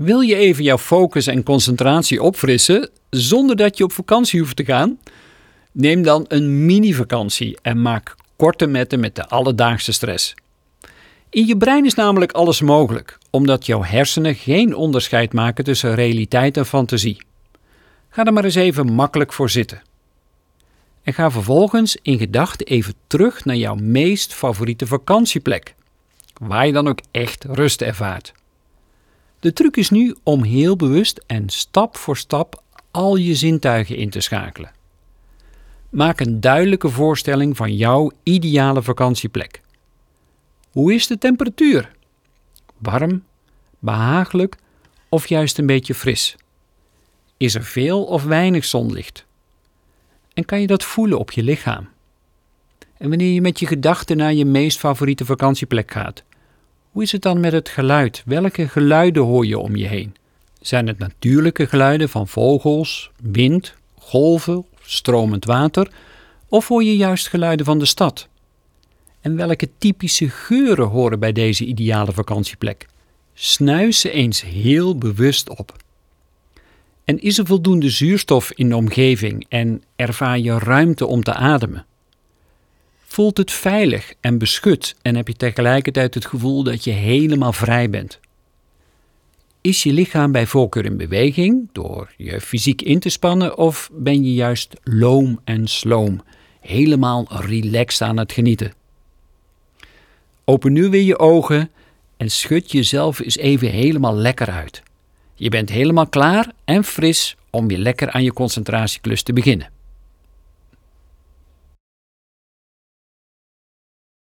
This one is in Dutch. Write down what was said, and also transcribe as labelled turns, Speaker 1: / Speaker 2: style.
Speaker 1: Wil je even jouw focus en concentratie opfrissen zonder dat je op vakantie hoeft te gaan? Neem dan een mini-vakantie en maak korte metten met de alledaagse stress. In je brein is namelijk alles mogelijk, omdat jouw hersenen geen onderscheid maken tussen realiteit en fantasie. Ga er maar eens even makkelijk voor zitten. En ga vervolgens in gedachten even terug naar jouw meest favoriete vakantieplek, waar je dan ook echt rust ervaart. De truc is nu om heel bewust en stap voor stap al je zintuigen in te schakelen. Maak een duidelijke voorstelling van jouw ideale vakantieplek. Hoe is de temperatuur? Warm, behagelijk of juist een beetje fris? Is er veel of weinig zonlicht? En kan je dat voelen op je lichaam? En wanneer je met je gedachten naar je meest favoriete vakantieplek gaat, hoe is het dan met het geluid? Welke geluiden hoor je om je heen? Zijn het natuurlijke geluiden van vogels, wind, golven, stromend water? Of hoor je juist geluiden van de stad? En welke typische geuren horen bij deze ideale vakantieplek? Snuis ze eens heel bewust op. En is er voldoende zuurstof in de omgeving en ervaar je ruimte om te ademen? Voelt het veilig en beschut en heb je tegelijkertijd het gevoel dat je helemaal vrij bent? Is je lichaam bij voorkeur in beweging door je fysiek in te spannen of ben je juist loom en sloom, helemaal relaxed aan het genieten? Open nu weer je ogen en schud jezelf eens even helemaal lekker uit. Je bent helemaal klaar en fris om weer lekker aan je concentratieklus te beginnen.